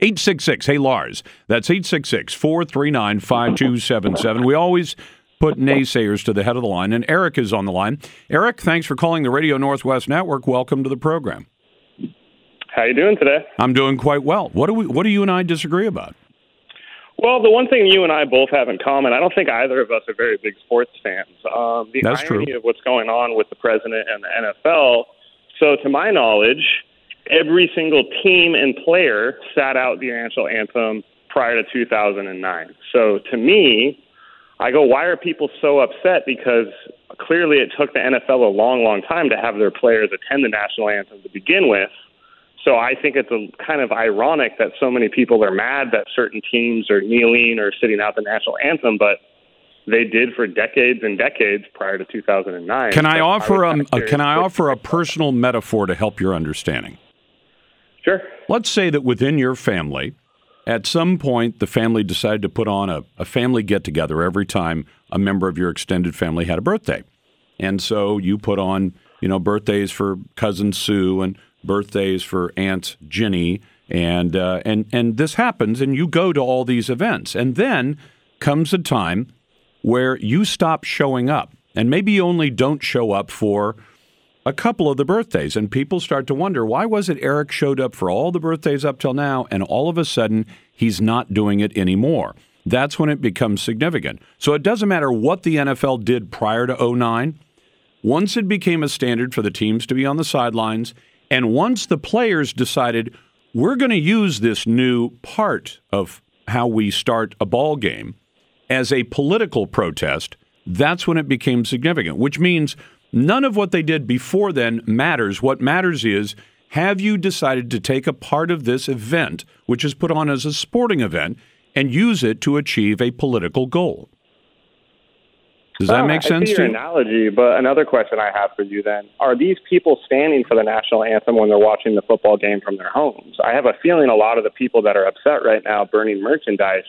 866 Hey Lars. That's 866 439 5277. We always put naysayers to the head of the line, and Eric is on the line. Eric, thanks for calling the Radio Northwest Network. Welcome to the program. How are you doing today? I'm doing quite well. What do we? What do you and I disagree about? Well, the one thing you and I both have in common, I don't think either of us are very big sports fans. Um, the That's irony true. of what's going on with the president and the NFL. So, to my knowledge, every single team and player sat out the national anthem prior to 2009. So, to me, I go, why are people so upset? Because clearly it took the NFL a long, long time to have their players attend the national anthem to begin with. So I think it's a kind of ironic that so many people are mad that certain teams are kneeling or sitting out the national anthem, but they did for decades and decades prior to 2009. Can I So offer was a, Can I offer a personal metaphor to help your understanding? Sure. Let's say that within your family, at some point, the family decided to put on a, a family get together every time a member of your extended family had a birthday. And so you put on, you know, birthdays for cousin Sue and birthdays for Aunt Ginny. And, uh, and, and this happens, and you go to all these events. And then comes a time where you stop showing up. And maybe you only don't show up for a couple of the birthdays, and people start to wonder why was it Eric showed up for all the birthdays up till now, and all of a sudden he's not doing it anymore. That's when it becomes significant. So it doesn't matter what the NFL did prior to 09. Once it became a standard for the teams to be on the sidelines, and once the players decided we're going to use this new part of how we start a ball game as a political protest, that's when it became significant, which means none of what they did before then matters. What matters is have you decided to take a part of this event, which is put on as a sporting event, and use it to achieve a political goal? Does that Oh, make I sense see to your you? analogy, but another question I have for you then: Are these people standing for the national anthem when they're watching the football game from their homes? I have a feeling a lot of the people that are upset right now burning merchandise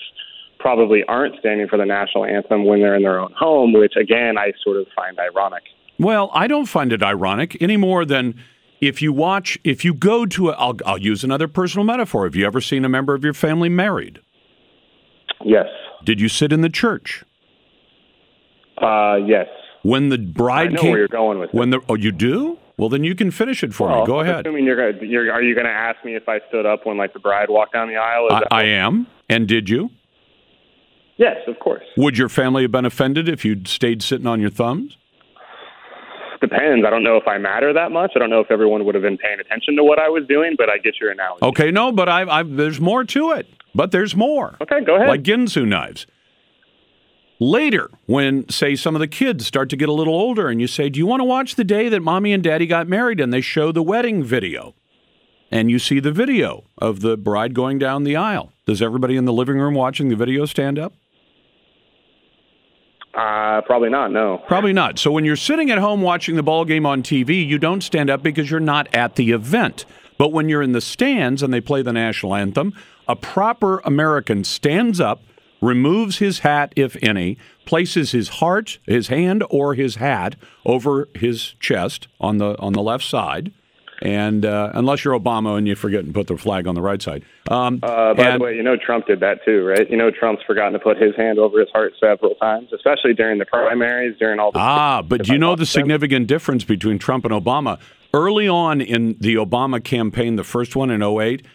probably aren't standing for the national anthem when they're in their own home, which again I sort of find ironic. Well, I don't find it ironic any more than if you watch, if you go to a, I'll, I'll use another personal metaphor. Have you ever seen a member of your family married? Yes. Did you sit in the church? Uh, yes. When the bride I know came, where you're going with when the oh you do? Well, then you can finish it for Well, me. Go I'm ahead. Assuming you're going, you're, are you going to ask me if I stood up when like the bride walked down the aisle? Is I, I am. And did you? yes, of course. Would your family have been offended if you'd stayed sitting on your thumbs? Depends. I don't know if I matter that much. I don't know if everyone would have been paying attention to what I was doing, but I get your analogy. Okay, no, but I, I there's more to it. But there's more. Okay, go ahead. Like Ginsu knives. Later, when, say, some of the kids start to get a little older and you say, Do you want to watch the day that mommy and daddy got married? And they show the wedding video. And you see the video of the bride going down the aisle. Does everybody in the living room watching the video stand up? Uh, probably not. No. Probably not. So when you're sitting at home watching the ball game on TV, you don't stand up because you're not at the event. But when you're in the stands and they play the national anthem, a proper American stands up, removes his hat, if any, places his heart, his hand, or his hat over his chest on the on the left side. And uh, unless you're Obama and you forget and put the flag on the right side. Um, Uh, by and- the way, you know Trump did that too, right? You know Trump's forgotten to put his hand over his heart several times, especially during the primaries, during all the. Ah, but do you know the significant difference between Trump and Obama? Early on in the Obama campaign, the first one in 08,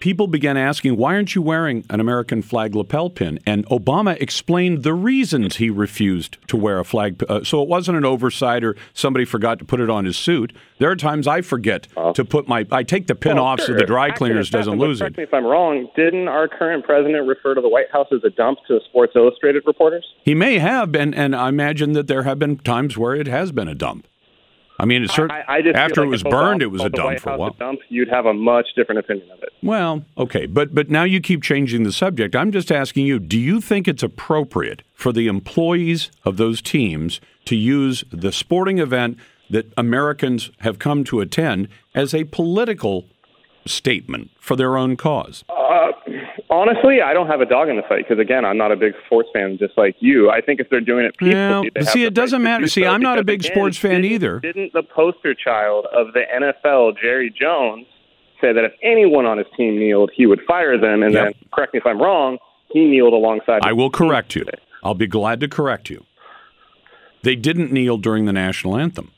people began asking, why aren't you wearing an American flag lapel pin? And Obama explained the reasons he refused to wear a flag. Uh, so it wasn't an oversight or somebody forgot to put it on his suit. There are times I forget to put my, I take the pin Well, off so the dry cleaners doesn't lose correct it. me if I'm wrong. Didn't our current president refer to the White House as a dump to Sports Illustrated reporters? He may have, and, and I imagine that there have been times where it has been a dump. I mean, it certainly I, I after like it was burned, it was a dump for a while. dump, you'd have a much different opinion of it. Well, okay, but but now you keep changing the subject. I'm just asking you, do you think it's appropriate for the employees of those teams to use the sporting event that Americans have come to attend as a political statement for their own cause? Uh, honestly, I don't have a dog in the fight because again, I'm not a big sports fan, just like you. I think if they're doing it peacefully, Well, they but have see, it doesn't matter. do See, so I'm not a big again, sports fan didn't- either. Didn't the poster child of the NFL, Jerry Jones, say that if anyone on his team kneeled, he would fire them. And Yep. then, correct me if I'm wrong, he kneeled alongside. I will correct you. today. I'll be glad to correct you. They didn't kneel during the national anthem.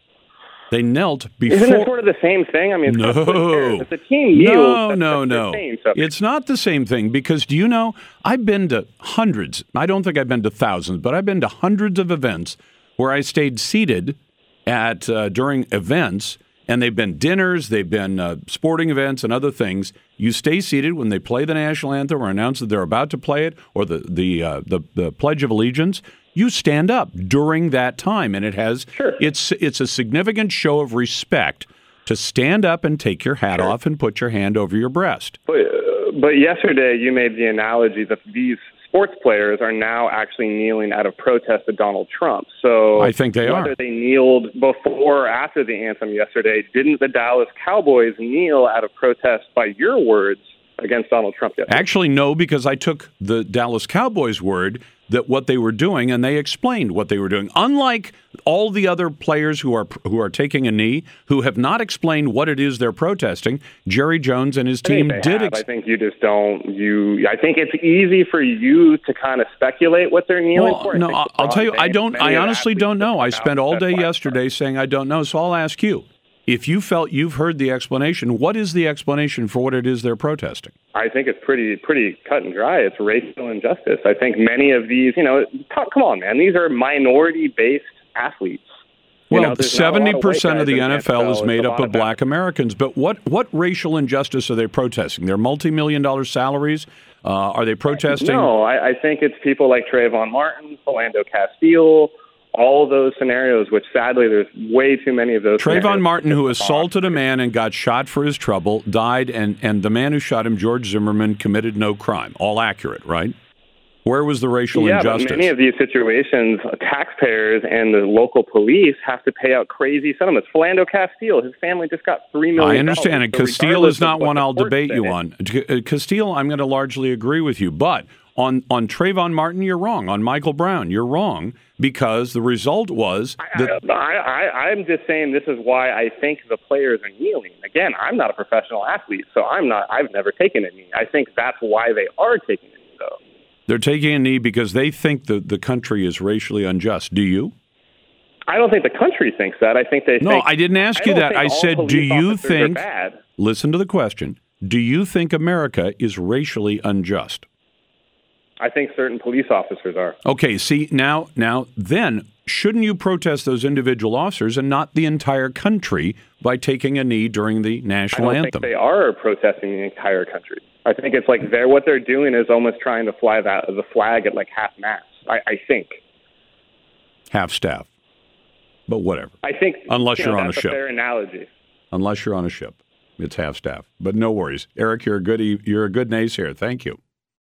They knelt before. Isn't it sort of the same thing? I mean, it's kind of split hairs. No. if the team kneels, No, that's, no, that's no. same subject. It's not the same thing because do you know, I've been to hundreds, I don't think I've been to thousands, but I've been to hundreds of events where I stayed seated at uh, during events and they've been dinners, they've been uh, sporting events and other things. You stay seated when they play the national anthem or announce that they're about to play it or the the uh, the, the Pledge of Allegiance. You stand up during that time, and it has Sure. it's it's a significant show of respect to stand up and take your hat off and put your hand over your breast. But, uh, but yesterday you made the analogy that these sports players are now actually kneeling out of protest to Donald Trump. So I think they whether are. they kneeled before or after the anthem yesterday, didn't the Dallas Cowboys kneel out of protest by your words against Donald Trump yesterday? Actually, no, because I took the Dallas Cowboys' word that what they were doing, and they explained what they were doing. Unlike all the other players who are who are taking a knee, who have not explained what it is they're protesting, Jerry Jones and his team did. have. Ex- I think you just don't. You. I think it's easy for you to kind of speculate what they're kneeling well, for. I no, I'll, tell you, I don't. I honestly don't know. I spent all day yesterday saying I don't know, so I'll ask you. If you felt you've heard the explanation, what is the explanation for what it is they're protesting? I think it's pretty pretty cut and dry. It's racial injustice. I think many of these, you know, come on, man, these are minority based athletes. You Well, know, not a seventy of percent of guys the in NFL is made up of black Americans. But what what racial injustice are they protesting? Their multi-million dollar salaries? Uh, are they protesting? No, I, I think it's people like Trayvon Martin, Philando Castile, all those scenarios. Which sadly, there's way too many of those. Trayvon. Martin, who assaulted a man and got shot for his trouble, died, and, and the man who shot him, George Zimmerman, committed no crime. All accurate, right? Where was the racial Yeah, injustice? but many of these situations, taxpayers and the local police have to pay out crazy settlements. Philando Castile, his family just got three million. I understand it. So Castile is not one I'll debate you on. Uh, Castile, I'm going to largely agree with you. But on, on Trayvon Martin, you're wrong. On Michael Brown, you're wrong because the result was that I, I, I'm just saying this is why I think the players are kneeling. Again, I'm not a professional athlete, so I'm not. I've never taken a knee. I think that's why they are taking a knee, though. they're taking a knee because they think the, the country is racially unjust. Do you? I don't think the country thinks that. I think they. No, think, I didn't ask you don't that. I said, do you think- bad. Listen to the question. Do you think America is racially unjust? I think certain police officers are. Okay, see now now then shouldn't you protest those individual officers and not the entire country by taking a knee during the I national don't anthem? think they are protesting the entire country. I think it's like they're what they're doing is almost trying to fly that the flag at like half mast. I, I think. Half staff. But whatever. I think. Unless you know, you're on that's a ship. fair analogy. Unless you're on a ship. It's half staff. But no worries. Eric, you're a good you're a good nays here. Thank you.